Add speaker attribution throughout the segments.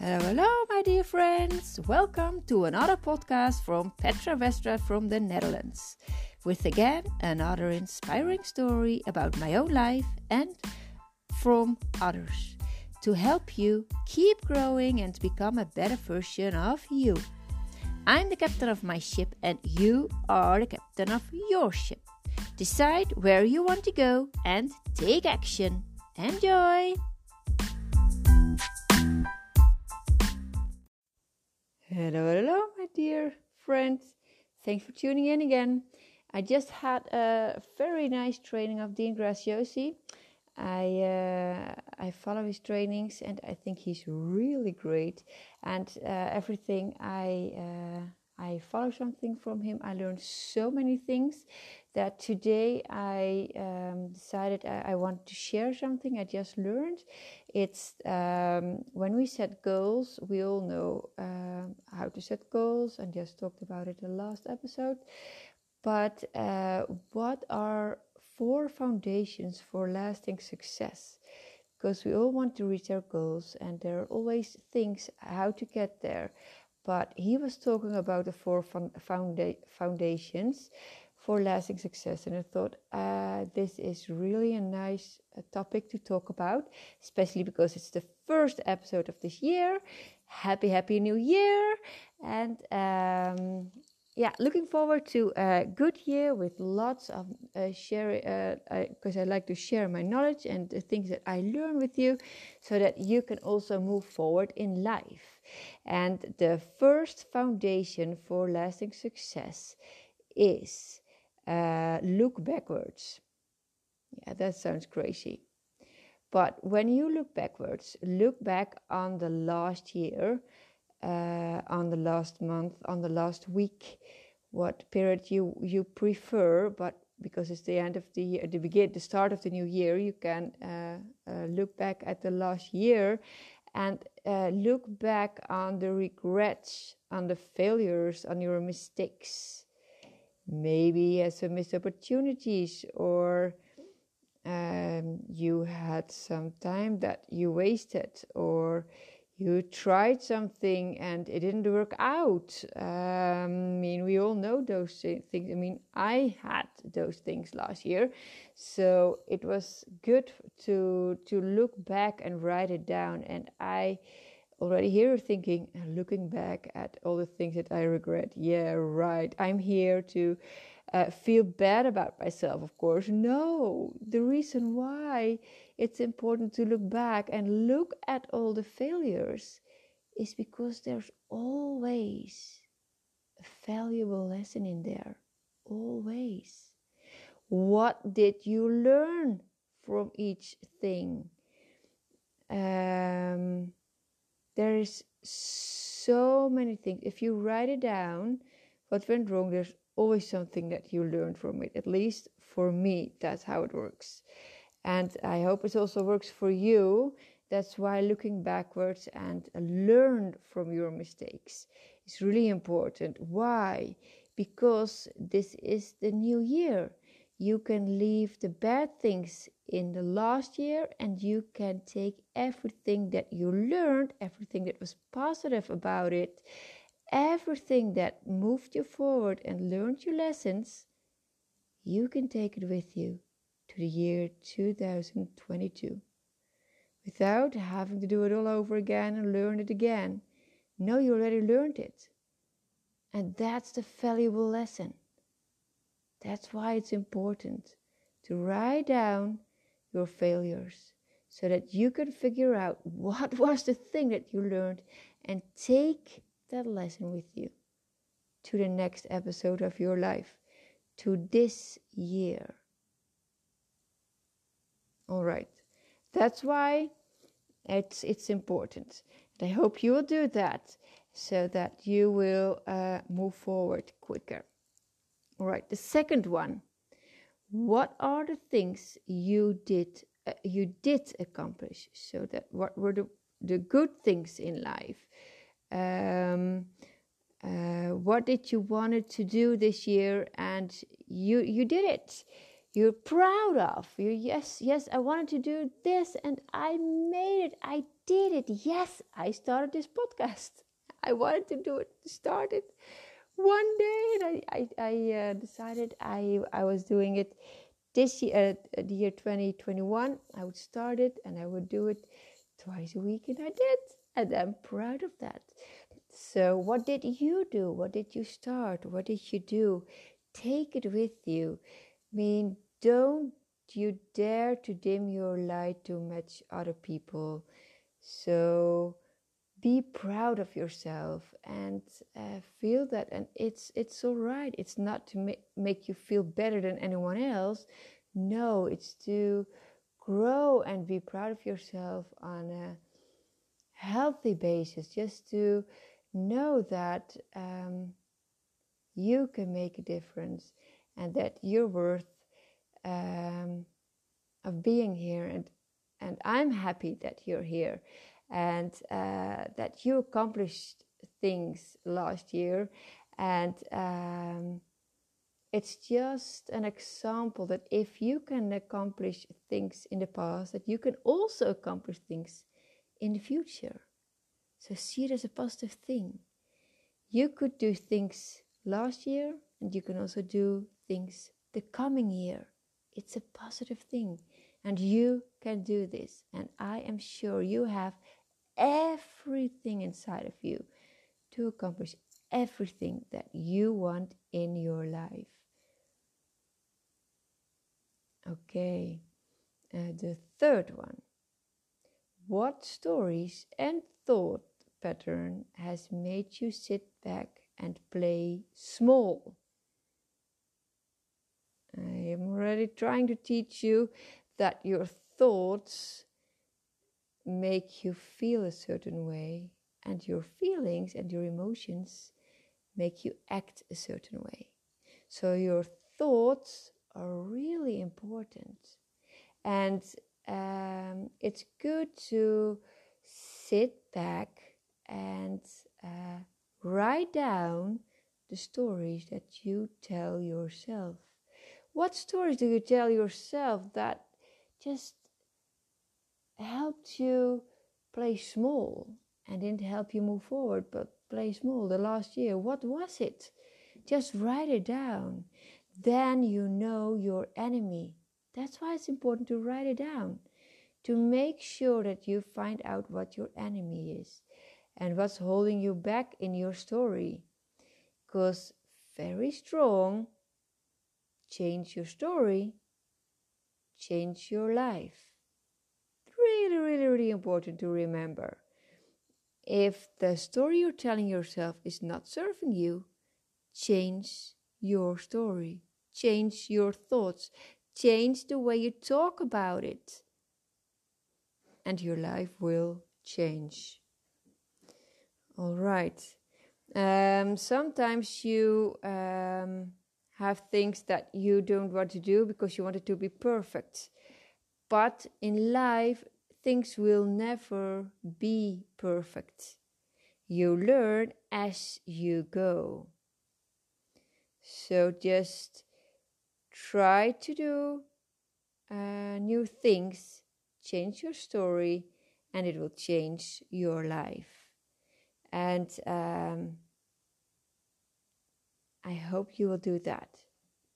Speaker 1: Hello, hello, my dear friends. Welcome to another podcast from Petra Westra from the Netherlands. With again another inspiring story about my own life and from others to help you keep growing and become a better version of you. I'm the captain of my ship, and you are the captain of your ship. Decide where you want to go and take action. Enjoy! Hello, hello, my dear friends. Thanks for tuning in again. I just had a very nice training of Dean Graziosi. I uh, I follow his trainings and I think he's really great. And uh, everything I uh, I follow something from him. I learned so many things that today I um, decided I, I, want to share something I just learned. It's um, when we set goals, we all know uh, how to set goals and just talked about it in the last episode. But uh, what are four foundations for lasting success? Because we all want to reach our goals, and there are always things how to get there. But he was talking about the four founda- foundations for lasting success. And I thought uh, this is really a nice uh, topic to talk about, especially because it's the first episode of this year. Happy, happy new year! And um, yeah, looking forward to a good year with lots of uh, sharing, because uh, I, I, like to share my knowledge and the things that I learn with you so that you can also move forward in life. And the first foundation for lasting success is uh, look backwards. Yeah, that sounds crazy. But when you look backwards, look back on the last year, uh, on the last month, on the last week, what period you you prefer. But because it's the end of the year, the begin, the start of the new year, you can uh, uh look back at the last year and uh, look back on the regrets, on the failures, on your mistakes. Maybe as some missed opportunities or um, you had some time that you wasted or you tried something and it didn't work out. Um, I mean, we all know those things. I mean, I had those things last year, so it was good to to look back and write it down. And I already here thinking and looking back at all the things that I regret. Yeah, right. I'm here to uh, feel bad about myself, of course. No, the reason why it's important to look back and look at all the failures is because there's always a valuable lesson in there. Always. What did you learn from each thing? Um, there is so many things. If you write it down, what went wrong, there's always something that you learned from it. At least for me, that's how it works. And I hope it also works for you. That's why looking backwards and learn from your mistakes is really important. Why? Because this is the new year you can leave the bad things in the last year and you can take everything that you learned, everything that was positive about it, everything that moved you forward and learned your lessons, you can take it with you the year 2022 without having to do it all over again and learn it again. No, you already learned it. And that's the valuable lesson. That's why it's important to write down your failures so that you can figure out what was the thing that you learned and take that lesson with you to the next episode of your life, to this year. All right. That's why it's it's important. And I hope you will do that so that you will uh, move forward quicker. All right, the second one. What are the things you did uh, you did accomplish? So that what were the the good things in life? Um, uh, what did you wanted to do this year and you you did it? You're proud of you. Yes, yes, I wanted to do this and I made it. I did it. Yes, I started this podcast. I wanted to do it, start it one day, and I, I, I uh, decided I, I was doing it this year, uh, the year 2021. I would start it and I would do it twice a week, and I did, and I'm proud of that. So, what did you do? What did you start? What did you do? Take it with you. Mean, don't you dare to dim your light to match other people. So, be proud of yourself and uh, feel that and it's it's all right it's not to ma- make you feel better than anyone else. No it's to grow and be proud of yourself on a healthy basis. Just to know that um, you can make a difference and that you're worth um, of being here and and I'm happy that you're here. And uh, that you accomplished things last year. And um, it's just an example that if you can accomplish things in the past that you can also accomplish things in the future. So see it as a positive thing. You could do things last year and you can also do things the coming year it's a positive thing and you can do this and i am sure you have everything inside of you to accomplish everything that you want in your life. Okay, uh, the third one. What stories and thought pattern has made you sit back and play small? I am already trying to teach you that your thoughts make you feel a certain way, and your feelings and your emotions make you act a certain way. So, your thoughts are really important, and um, it's good to sit back and uh, write down the stories that you tell yourself. What stories do you tell yourself that just helped you play small and didn't help you move forward, but play small the last year? What was it? Just write it down. Then you know your enemy. That's why it's important to write it down to make sure that you find out what your enemy is and what's holding you back in your story. Because very strong, change your story, change your life really, really, really important to remember. If the story you're telling yourself is not serving you, change your story, change your thoughts, change the way you talk about it, and your life will change. All right. Um, sometimes you um, have things that you don't want to do because you want it to be perfect. But in life, things will never be perfect. You learn as you go. So just try to do uh, new things, change your story, and it will change your life. And um, I hope you will do that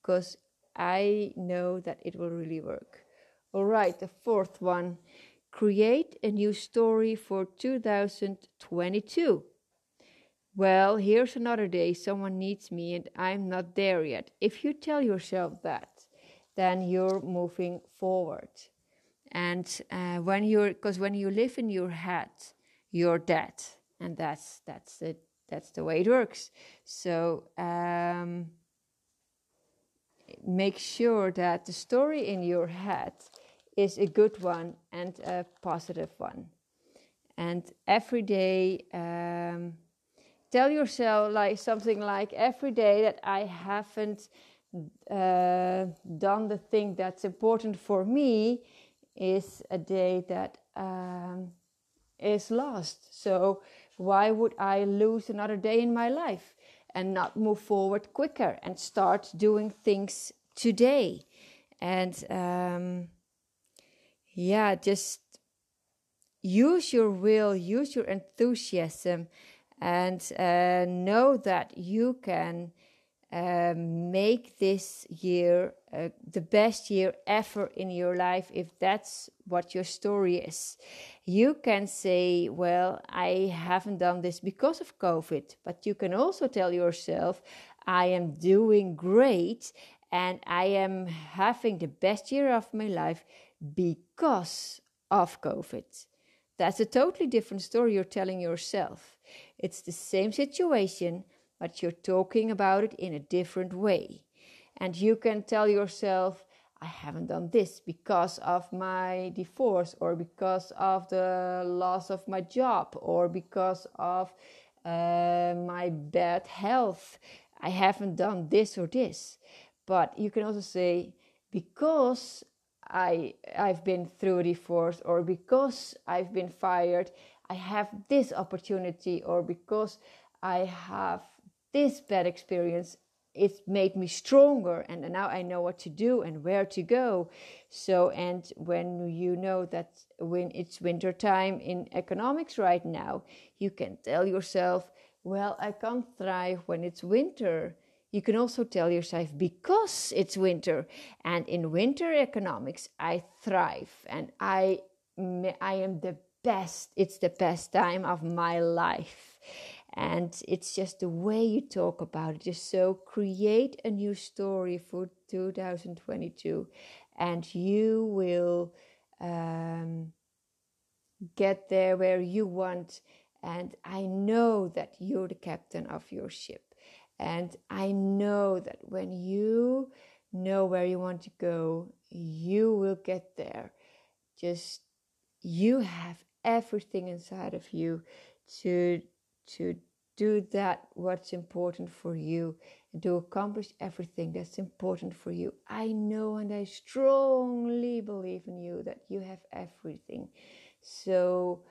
Speaker 1: because I know that it will really work. All right, the fourth one create a new story for 2022. Well, here's another day someone needs me and I'm not there yet. If you tell yourself that, then you're moving forward. And uh, when you're, because when you live in your head, you're dead, and that's that's it. That's the way it works. So um, make sure that the story in your head is a good one and a positive one. And every day, um, tell yourself like something like every day that I haven't uh, done the thing that's important for me is a day that um, is lost. So why would I lose another day in my life and not move forward quicker and start doing things today? And um, yeah, just use your will, use your enthusiasm, and uh, know that you can uh, make this year uh, the best year ever in your life if that's what your story is. You can say, Well, I haven't done this because of COVID, but you can also tell yourself, I am doing great and I am having the best year of my life because of COVID. That's a totally different story you're telling yourself. It's the same situation, but you're talking about it in a different way. And you can tell yourself, I haven't done this because of my divorce, or because of the loss of my job, or because of uh, my bad health. I haven't done this or this. But you can also say, because I I've been through a divorce or because I've been fired, I have this opportunity or because I have this bad experience, it made me stronger and now I know what to do and where to go. So and when you know that when it's winter time in economics right now, you can tell yourself, well, I can't thrive when it's winter. You can also tell yourself because it's winter. And in winter economics I thrive and I I am the best it's the best time of my life and it's just the way you talk about it just so create a new story for 2022 and you will um, get there where you want and I know that you're the captain of your ship and I know that when you know where you want to go, you will get there. Just you have everything inside of you to to do that what's important for you and to accomplish everything that's important for you. I know and I strongly believe in you that you have everything. So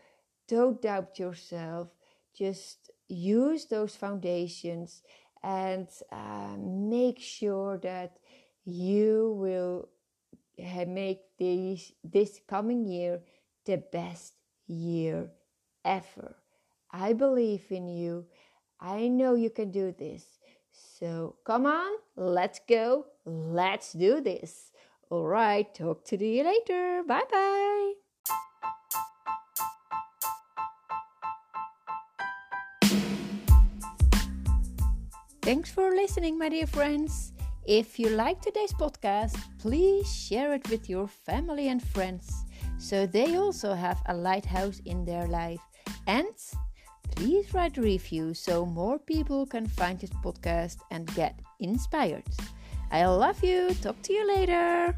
Speaker 1: don't doubt yourself. Just use those foundations and uh, make sure that you will make this this coming year the best year ever. I believe in you. I know you can do this. So come on, let's go. Let's do this. All right, talk to you later. Bye bye. Thanks for listening, my dear friends. If you like today's podcast, please share it with your family and friends so they also have a lighthouse in their life. And please write a review so more people can find this podcast and get inspired. I love you. Talk to you later.